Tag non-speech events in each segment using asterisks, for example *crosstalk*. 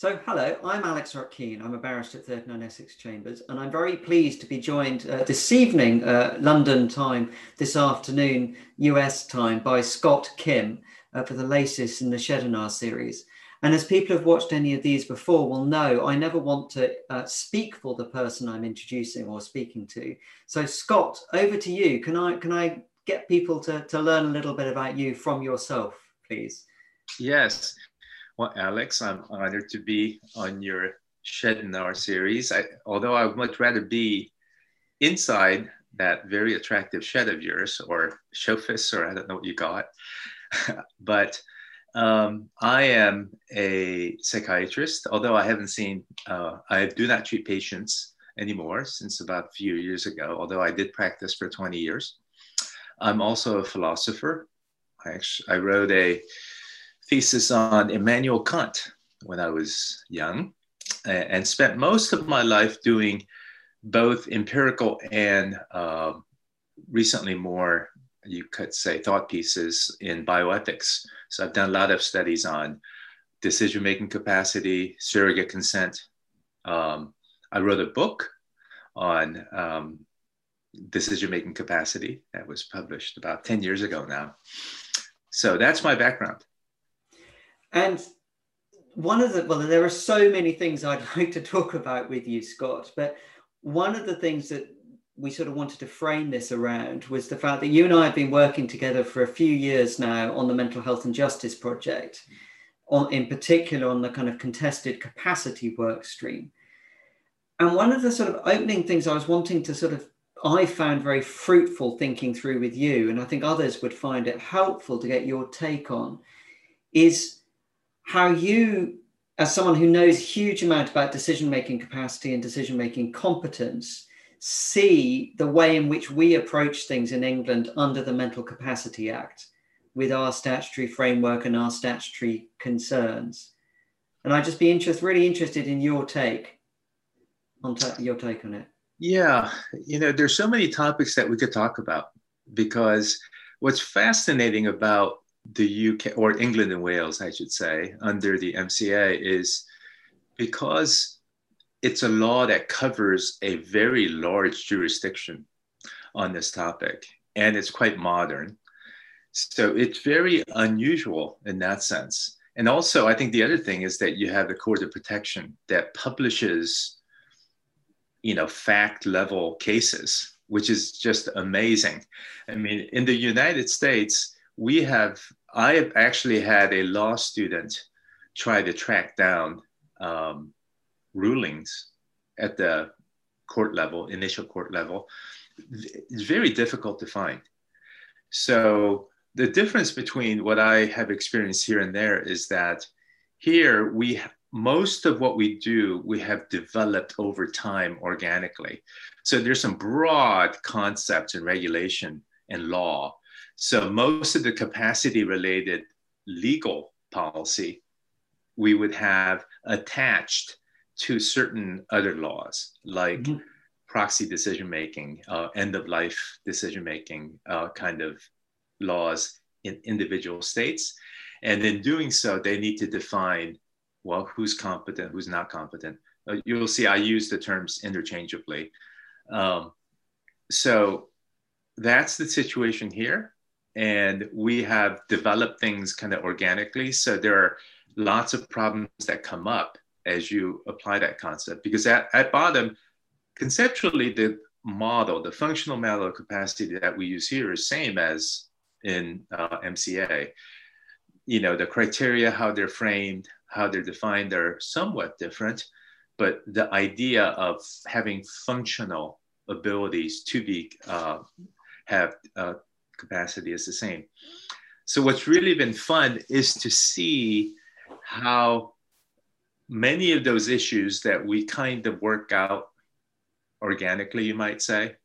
So, hello, I'm Alex Ruck Keene. I'm a barrister at 39 Essex Chambers, and I'm very pleased to be joined uh, this evening, uh, London time, this afternoon, US time, by Scott Kim uh, for the latest in the Shedinar series. And as people have watched any of these before will know, I never want to uh, speak for the person I'm introducing or speaking to. So, Scott, over to you. Can I can I get people to, to learn a little bit about you from yourself, please? Yes. Well, Alex, I'm honored to be on your Shedinar series. I, although I would much rather be inside that very attractive shed of yours, or showfis, or I don't know what you got. *laughs* but um, I am a psychiatrist, although I haven't seen, uh, I do not treat patients anymore since about a few years ago, although I did practice for 20 years. I'm also a philosopher. I, actually, I wrote a thesis on Immanuel Kant when I was young and spent most of my life doing both empirical and uh, recently more, you could say, thought pieces in bioethics. So I've done a lot of studies on decision making capacity, surrogate consent. Um, I wrote a book on um, decision making capacity that was published about 10 years ago now. So that's my background. And one of the, well, there are so many things I'd *laughs* like to talk about with you, Scott, but one of the things that we sort of wanted to frame this around was the fact that you and I have been working together for a few years now on the Mental Health and Justice Project, on, in particular on the kind of contested capacity work stream. And one of the sort of opening things I was wanting to sort of, I found very fruitful thinking through with you, and I think others would find it helpful to get your take on, is how you, as someone who knows huge amount about decision making capacity and decision making competence, see the way in which we approach things in England under the Mental Capacity Act with our statutory framework and our statutory concerns. And I'd just be interest, really interested in your take on t- your take on it. Yeah, you know, there's so many topics that we could talk about because what's fascinating about the UK or England and Wales, I should say, under the MCA is because it's a law that covers a very large jurisdiction on this topic and it's quite modern. So it's very unusual in that sense. And also, I think the other thing is that you have the Court of Protection that publishes, you know, fact level cases, which is just amazing. I mean, in the United States, we have, I have actually had a law student try to track down um, rulings at the court level, initial court level. It's very difficult to find. So the difference between what I have experienced here and there is that here we most of what we do we have developed over time organically so there's some broad concepts and regulation and law so most of the capacity related legal policy we would have attached to certain other laws like mm-hmm. proxy decision making, uh, end of life decision making uh, kind of laws in individual states. And in doing so, they need to define well, who's competent, who's not competent. Uh, you'll see I use the terms interchangeably. Um, so that's the situation here and we have developed things kind of organically. So there are lots of problems that come up as you apply that concept because at, at bottom, conceptually, the model, the functional model of capacity that we use here is same as in uh, MCA. You know, the criteria, how they're framed, how they're defined are somewhat different, but the idea of having functional abilities to be uh, have uh, capacity is the same. So what's really been fun is to see how many of those issues that we kind of work out organically, you might say,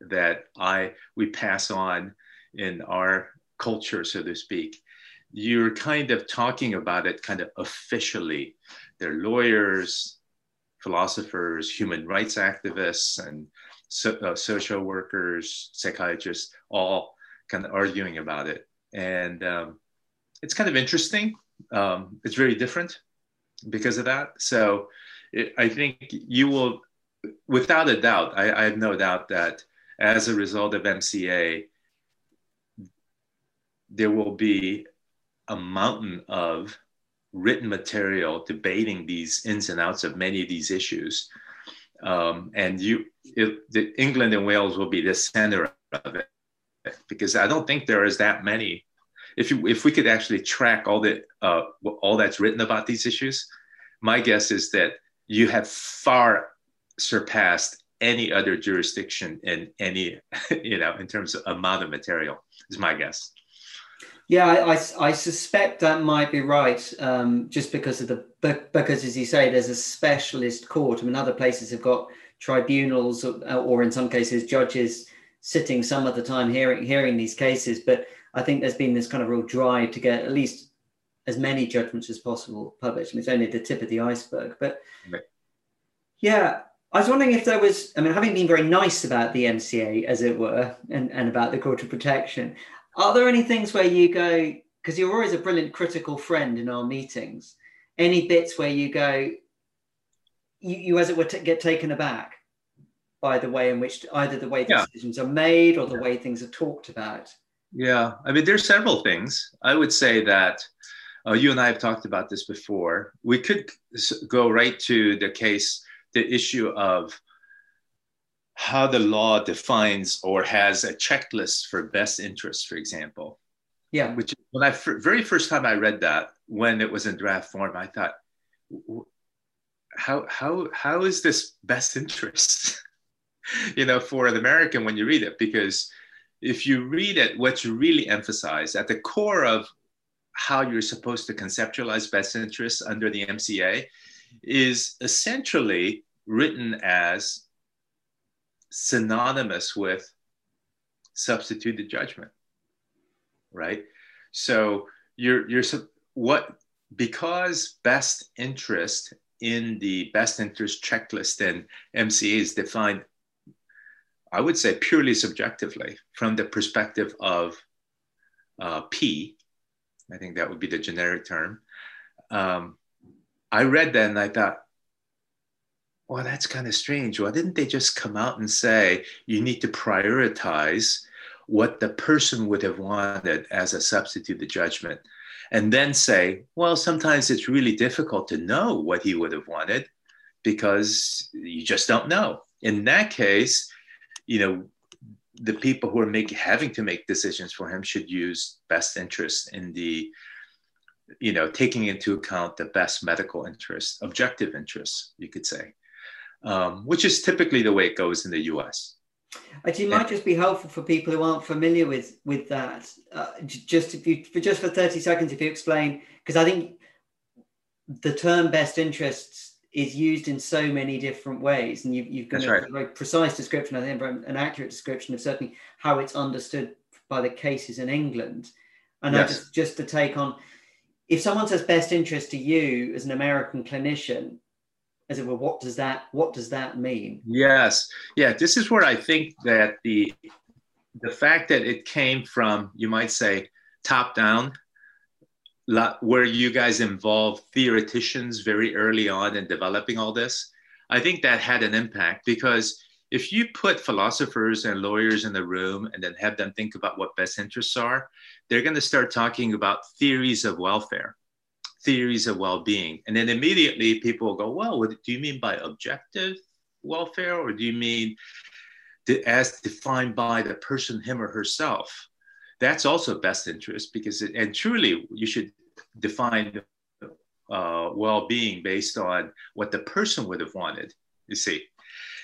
that I we pass on in our culture, so to speak. You're kind of talking about it kind of officially. They're lawyers, philosophers, human rights activists, and so, uh, social workers, psychiatrists, all kind of arguing about it. And um, it's kind of interesting. Um, it's very different. because of that. So it, I think you will, without a doubt, I, I have no doubt that as a result of MCA, there will be a mountain of written material debating these ins and outs of many of these issues. Um, and you, it, the, England and Wales will be the center of it because I don't think there is that many. If you, if we could actually track all the uh, all that's written about these issues, my guess is that you have far surpassed any other jurisdiction in any, *laughs* you know, in terms of amount of material. Is my guess. Yeah, I, I, I, suspect that might be right, um, just because of the because, as you say, there's a specialist court. I mean, other places have got tribunals, or, or in some cases, judges sitting some of the time hearing hearing these cases. But I think there's been this kind of real drive to get at least as many judgments as possible published. I mean, it's only the tip of the iceberg. But right. yeah, I was wondering if there was, I mean, having been very nice about the MCA, as it were, and, and about the Court of Protection, are there any things where you go, because you're always a brilliant critical friend in our meetings, any bits where you go, you, you as it were, t- get taken aback by the way in which either the way yeah. decisions are made or the way things are talked about? Yeah, I mean, there's several things. I would say that uh, you and I have talked about this before. We could go right to the case, the issue of how the law defines or has a checklist for best interest, for example. Yeah. Which when I very first time I read that when it was in draft form, I thought, how how how is this best interest? *laughs* *laughs* you know, for an American when you read it, because if you read it, what you really emphasize at the core of how you're supposed to conceptualize best interests under the MCA is essentially written as synonymous with substituted judgment right? So you're you're what because best interest in the best interest checklist and mca is defined i would say purely subjectively from the perspective of uh, p i think that would be the generic term um, i read that and i thought well, that's kind of strange. Why didn't they just come out and say you need to prioritize what the person would have wanted as a substituted judgment? And then say, well, sometimes it's really difficult to know what he would have wanted because you just don't know. In that case, you know, the people who are making having to make decisions for him should use best interest in the you know taking into account the best medical interest objective interests you could say um, which is typically the way it goes in the US. Actually, it might just be helpful for people who aren't familiar with with that. Uh, just if you for just for thirty seconds, if you explain, because I think the term best interests is used in so many different ways, and you've, you've right. a very precise description, I think, an accurate description of certainly how it's understood by the cases in England. And yes. just just to take on, if someone says best interest to you as an American clinician, as it were what does that what does that mean yes yeah this is where i think that the the fact that it came from you might say top down where you guys involved theoreticians very early on in developing all this? I think that had an impact because if you put philosophers and lawyers in the room and then have them think about what best interests are they're going to start talking about theories of welfare theories of well-being. And then immediately people will go well what do you mean by objective welfare? Or do you mean as defined by the person him or herself that's also best interest because it, and truly you should define uh, well-being based on what the person would have wanted you see.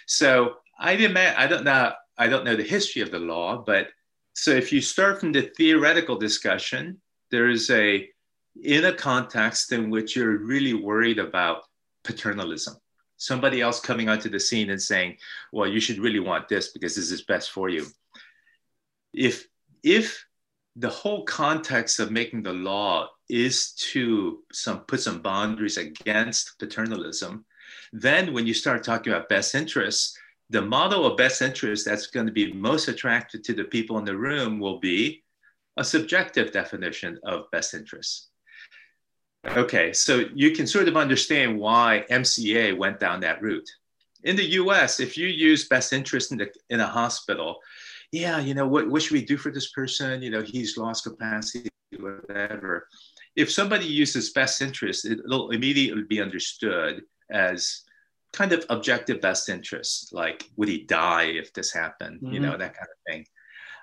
So i didn't i don't know i don't know the history of the law but so if you start from the theoretical discussion there is a in a context in which you're really worried about paternalism. Somebody else coming onto the scene and saying well you should really want this because this is best for you. If if the whole context of making the law is to some put some boundaries against paternalism then when you start talking about best interests the model of best interest that's going to be most attractive to the people in the room will be a subjective definition of best interests Okay, so you can sort of understand why MCA went down that route. In the US, if you use best interest in, the, in a hospital, yeah, you know, what, what should we do for this person? You know, he's lost capacity, whatever. If somebody uses best interest, it'll immediately be understood as kind of objective best interest, like would he die if this happened? Mm-hmm. You know, that kind of thing.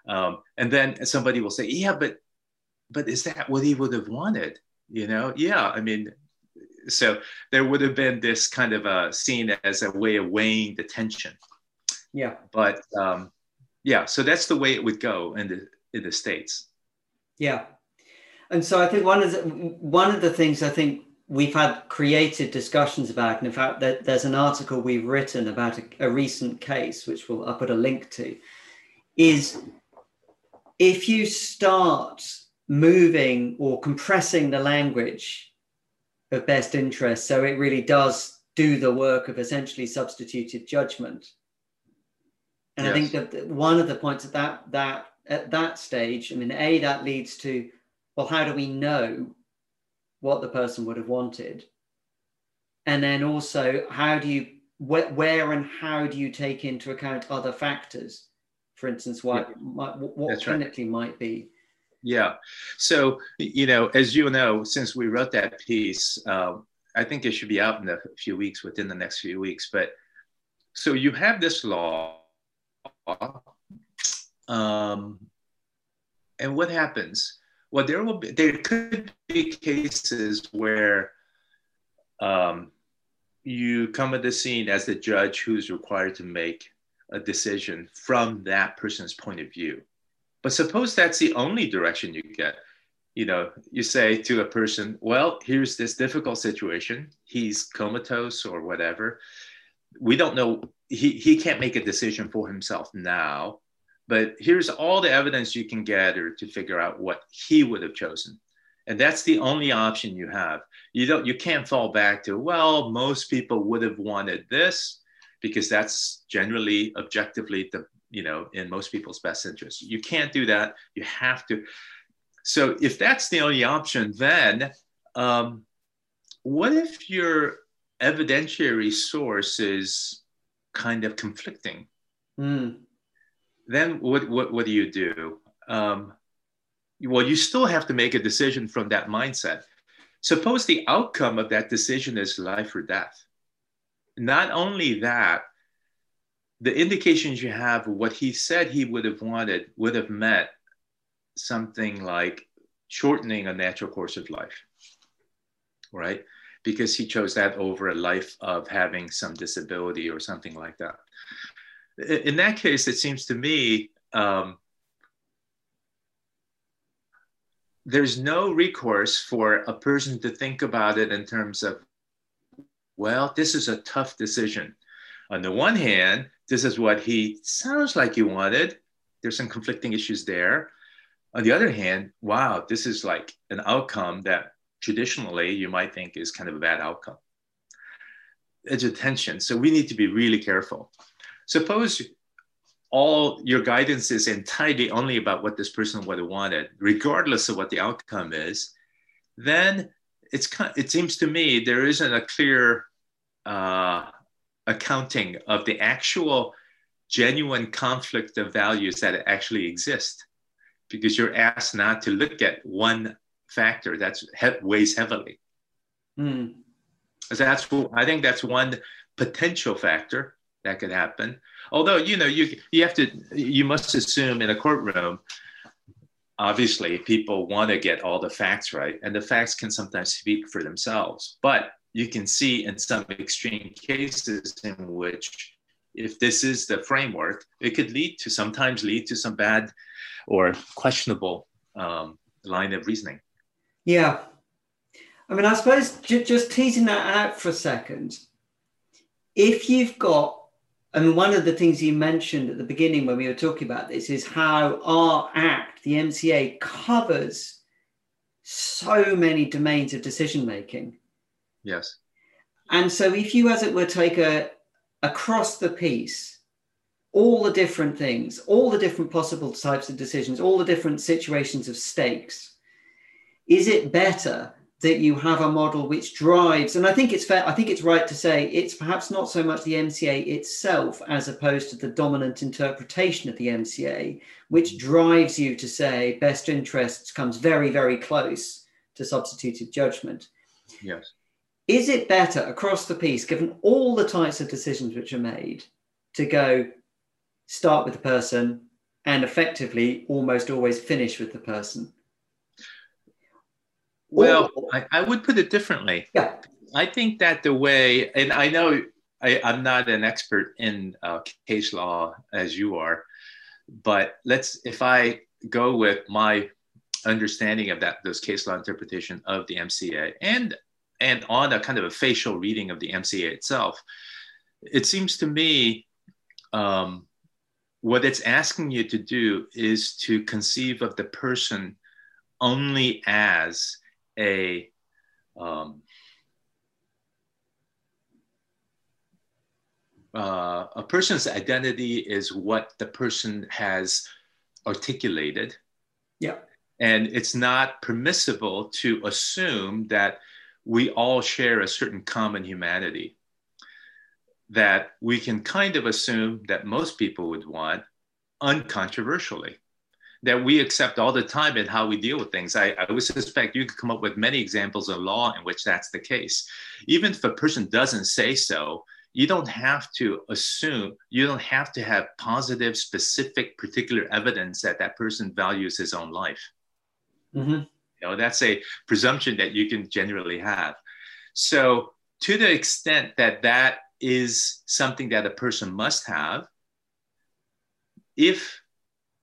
Um, and then somebody will say, yeah, but but is that what he would have wanted? You know, yeah. I mean, so there would have been this kind of a seen as a way of weighing the tension. Yeah. But um, yeah, so that's the way it would go in the in the states. Yeah, and so I think one of the one of the things I think we've had creative discussions about, and in fact, there, there's an article we've written about a, a recent case, which we'll I'll put a link to, is if you start moving or compressing the language of best interest, so it really does do the work of essentially substituted judgment. And yes. I think that one of the points at that that at that stage, I mean, a that leads to, well, how do we know what the person would have wanted? And then also, how do you wh- where and how do you take into account other factors? For instance, what yeah. might, what That's clinically right. might be. Yeah. So, you know, as you know, since we wrote that piece, uh, I think it should be out in a few weeks, within the next few weeks. But so you have this law. Um, and what happens? Well, there will be, there could be cases where um, you come at the scene as the judge who's required to make a decision from that person's point of view. But suppose that's the only direction you get. You know, you say to a person, well, here's this difficult situation. He's comatose or whatever. We don't know, he, he can't make a decision for himself now, but here's all the evidence you can gather to figure out what he would have chosen. And that's the only option you have. You don't you can't fall back to, well, most people would have wanted this because that's generally objectively the you know in most people's best interest you can't do that you have to so if that's the only option then um, what if your evidentiary source is kind of conflicting mm. then what, what, what do you do um, well you still have to make a decision from that mindset suppose the outcome of that decision is life or death not only that, the indications you have what he said he would have wanted would have meant something like shortening a natural course of life, right? Because he chose that over a life of having some disability or something like that. In that case, it seems to me um, there's no recourse for a person to think about it in terms of well, this is a tough decision. On the one hand, this is what he sounds like he wanted. There's some conflicting issues there. On the other hand, wow, this is like an outcome that traditionally you might think is kind of a bad outcome. It's a tension. So we need to be really careful. Suppose all your guidance is entirely only about what this person would have wanted, regardless of what the outcome is, then it's it seems to me there isn't a clear uh, accounting of the actual genuine conflict of values that actually exist because you're asked not to look at one factor that weighs heavily. Mm. that's i think that's one potential factor that could happen. Although you know you you have to you must assume in a courtroom obviously people want to get all the facts right and the facts can sometimes speak for themselves. But you can see in some extreme cases in which if this is the framework it could lead to sometimes lead to some bad or questionable um, line of reasoning yeah i mean i suppose j- just teasing that out for a second if you've got I mean, one of the things you mentioned at the beginning when we were talking about this is how our act, the MCA, covers so many domains of decision making. Yes. And so, if you, as it were, take a across the piece, all the different things, all the different possible types of decisions, all the different situations of stakes, is it better that you have a model which drives, and I think it's fair, I think it's right to say it's perhaps not so much the MCA itself as opposed to the dominant interpretation of the MCA, which drives you to say best interests comes very, very close to substituted judgment. Yes. Is it better across the piece, given all the types of decisions which are made, to go start with the person and effectively almost always finish with the person? Well, I, I, would put it differently. Yeah. I think that the way, and I know I, am not an expert in uh, case law as you are, but let's, if I go with my understanding of that, those case law interpretation of the MCA and, and on a kind of a facial reading of the MCA itself, it seems to me um, what it's asking you to do is to conceive of the person only as a um, uh, a person's identity is what the person has articulated. Yeah. And it's not permissible to assume that we all share a certain common humanity. That we can kind of assume that most people would want uncontroversially that we accept all the time in how we deal with things. I, I would suspect you could come up with many examples of law in which that's the case. Even if a person doesn't say so, you don't have to assume, you don't have to have positive, specific, particular evidence that that person values his own life. Mm-hmm. You know, that's a presumption that you can generally have. So, to the extent that that is something that a person must have, if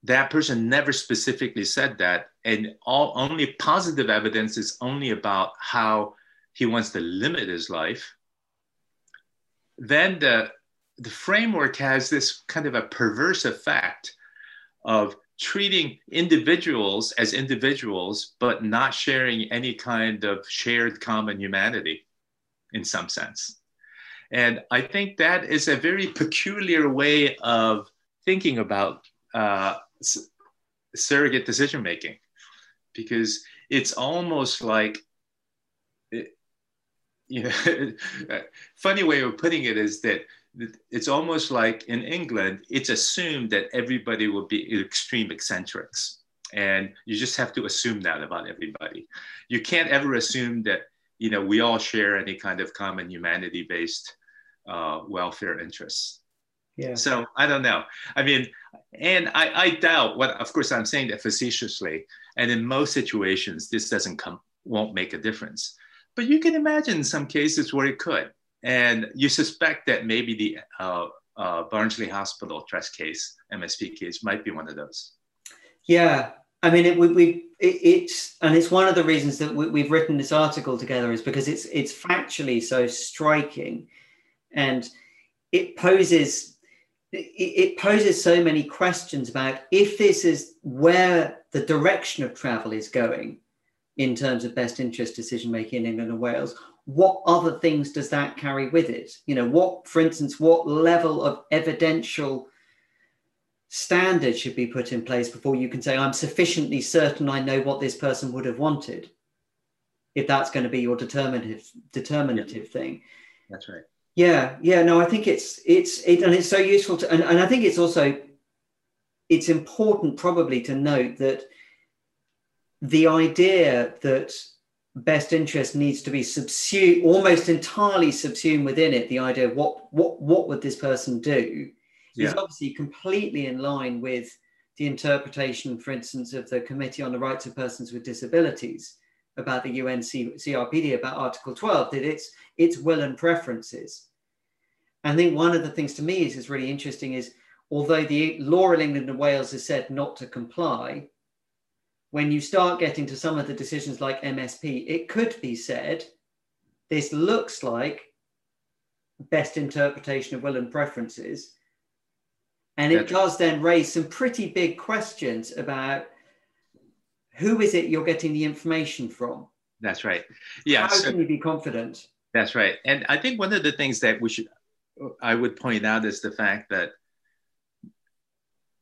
that person never specifically said that and all only positive evidence is only about how he wants to limit his life. Then the the framework has this kind of a perverse effect of treating individuals as individuals but not sharing any kind of shared common humanity in some sense. And i think that is a very peculiar way of thinking about uh, surrogate decision making because it's almost like you know *laughs* funny way of putting it is that it's almost like in england it's assumed that everybody will be extreme eccentrics. And you just have to assume that about everybody. You can't ever assume that you know we all share any kind of common humanity based uh, welfare interests yeah. So I don't know. I mean, and I, I doubt what, of course, I'm saying that facetiously. And in most situations, this doesn't come, won't make a difference. But you can imagine some cases where it could. And you suspect that maybe the uh, uh, Barnsley Hospital trust case, MSP case, might be one of those. Yeah. I mean, it, we, we it, it's and it's one of the reasons that we, we've written this article together is because it's it's factually so striking, and it poses it poses so many questions about if this is where the direction of travel is going in terms of best interest decision making in England and Wales, what other things does that carry with it? You know, what, for instance, what level of evidential standard should be put in place before you can say, I'm sufficiently certain I know what this person would have wanted, if that's going to be your determinative determinative yeah. thing. That's right. Yeah, yeah, no, I think it's it's it, and it's so useful to, and, and I think it's also it's important probably to note that the idea that best interest needs to be subsumed almost entirely subsumed within it the idea of what what what would this person do yeah. is obviously completely in line with the interpretation for instance of the committee on the rights of persons with disabilities about the UN CRPD about Article 12 that it's it's will and preferences. I think one of the things to me is, is really interesting is although the law in England and Wales has said not to comply, when you start getting to some of the decisions like MSP, it could be said this looks like best interpretation of will and preferences. And it does then raise some pretty big questions about who is it you're getting the information from? That's right. Yeah. How so, can you be confident? That's right. And I think one of the things that we should, I would point out is the fact that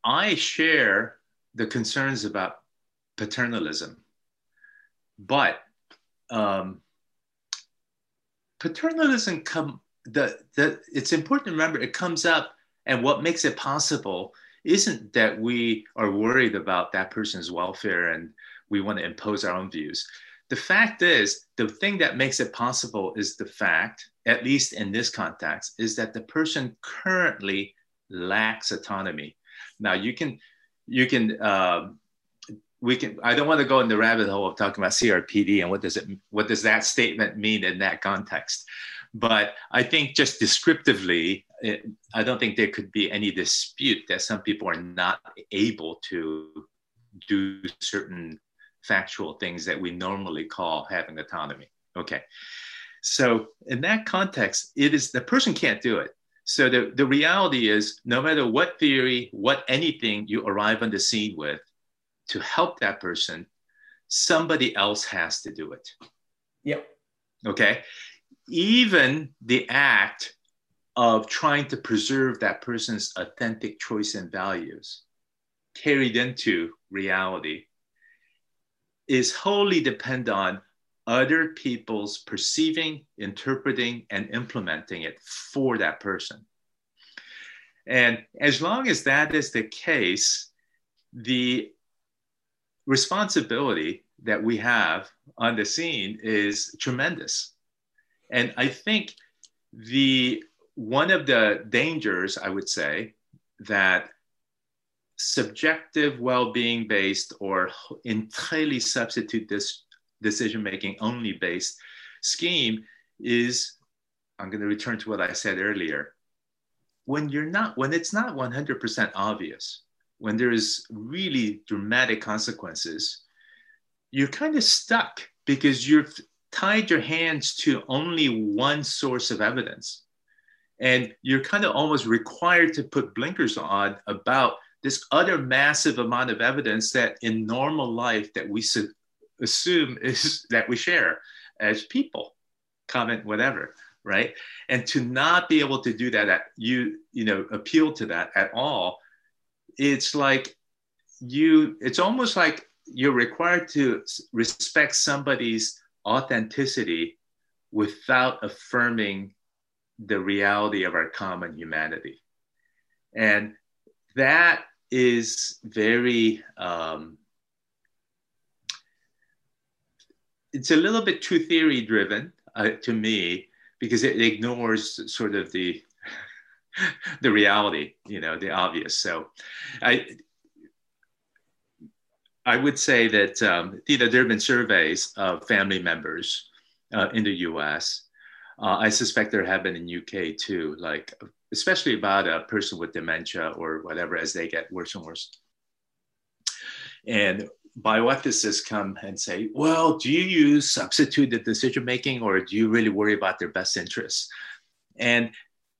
I share the concerns about paternalism, but um, paternalism come the, the it's important to remember it comes up and what makes it possible isn't that we are worried about that person's welfare and we want to impose our own views. The fact is the thing that makes it possible is the fact at least in this context is that the person currently lacks autonomy. Now you can you can um, we can i don't want to go in the rabbit hole of talking about crpd and what does it what does that statement mean in that context. But i think just descriptively it, i don't think there could be any dispute that some people are not able to do certain factual things that we normally call having autonomy okay so in that context it is the person can't do it so the, the reality is no matter what theory what anything you arrive on the scene with to help that person, somebody else has to do it. Yep. Okay. Even the act of trying to preserve that person's authentic choice and values carried into reality is wholly depend on other people's perceiving, interpreting, and implementing it for that person. And as long as that is the case, the responsibility that we have on the scene is tremendous. And I think the one of the dangers, I would say, that subjective well-being based or entirely substitute this decision making only based scheme is i'm going to return to what i said earlier when you're not when it's not 100% obvious when there is really dramatic consequences, you're kind of stuck because you've tied your hands to only one source of evidence. And you're kind of almost required to put blinkers on about this other massive amount of evidence that in normal life that we su- assume is that we share as people, comment, whatever, right? And to not be able to do that, at, you you know appeal to that at all it's like you it's almost like you're required to respect somebody's authenticity without affirming the reality of our common humanity and that is very um, it's a little bit too theory driven uh, to me because it ignores sort of the *laughs* the reality, you know, the obvious. So I, I would say that um, you know there have been surveys of family members uh, in the U.S. Uh, I suspect there have been in UK too, like especially about a person with dementia or whatever as they get worse and worse. And bioethicists come and say, well, do you use substituted decision making or do you really worry about their best interests? And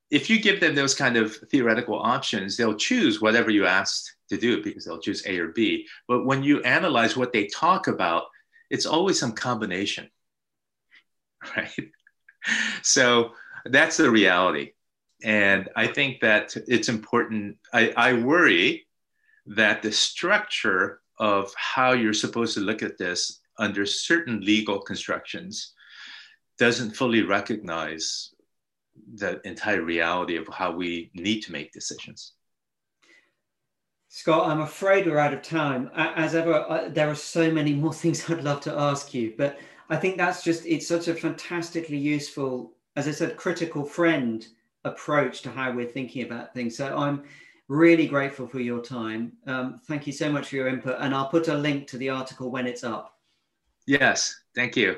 if you give them those kind of theoretical options, they'll choose whatever you asked to do because they'll choose A or B. But when you analyze what they talk about, it's always some combination, *laughs* right? So that's the reality. And I think that it's important. I, I worry that the structure of how you're supposed to look at this under certain legal constructions doesn't fully recognize the entire reality of how we need to make decisions. Scott, I'm afraid we're out of time. As ever, there are so many more *laughs* things I'd love to ask you, but I think that's just, it's such a fantastically useful, as I said, critical friend approach to how we're thinking about things. So I'm really grateful for your time. Um, thank you so much for your input. And I'll put a link to the article when it's up. Yes, thank you.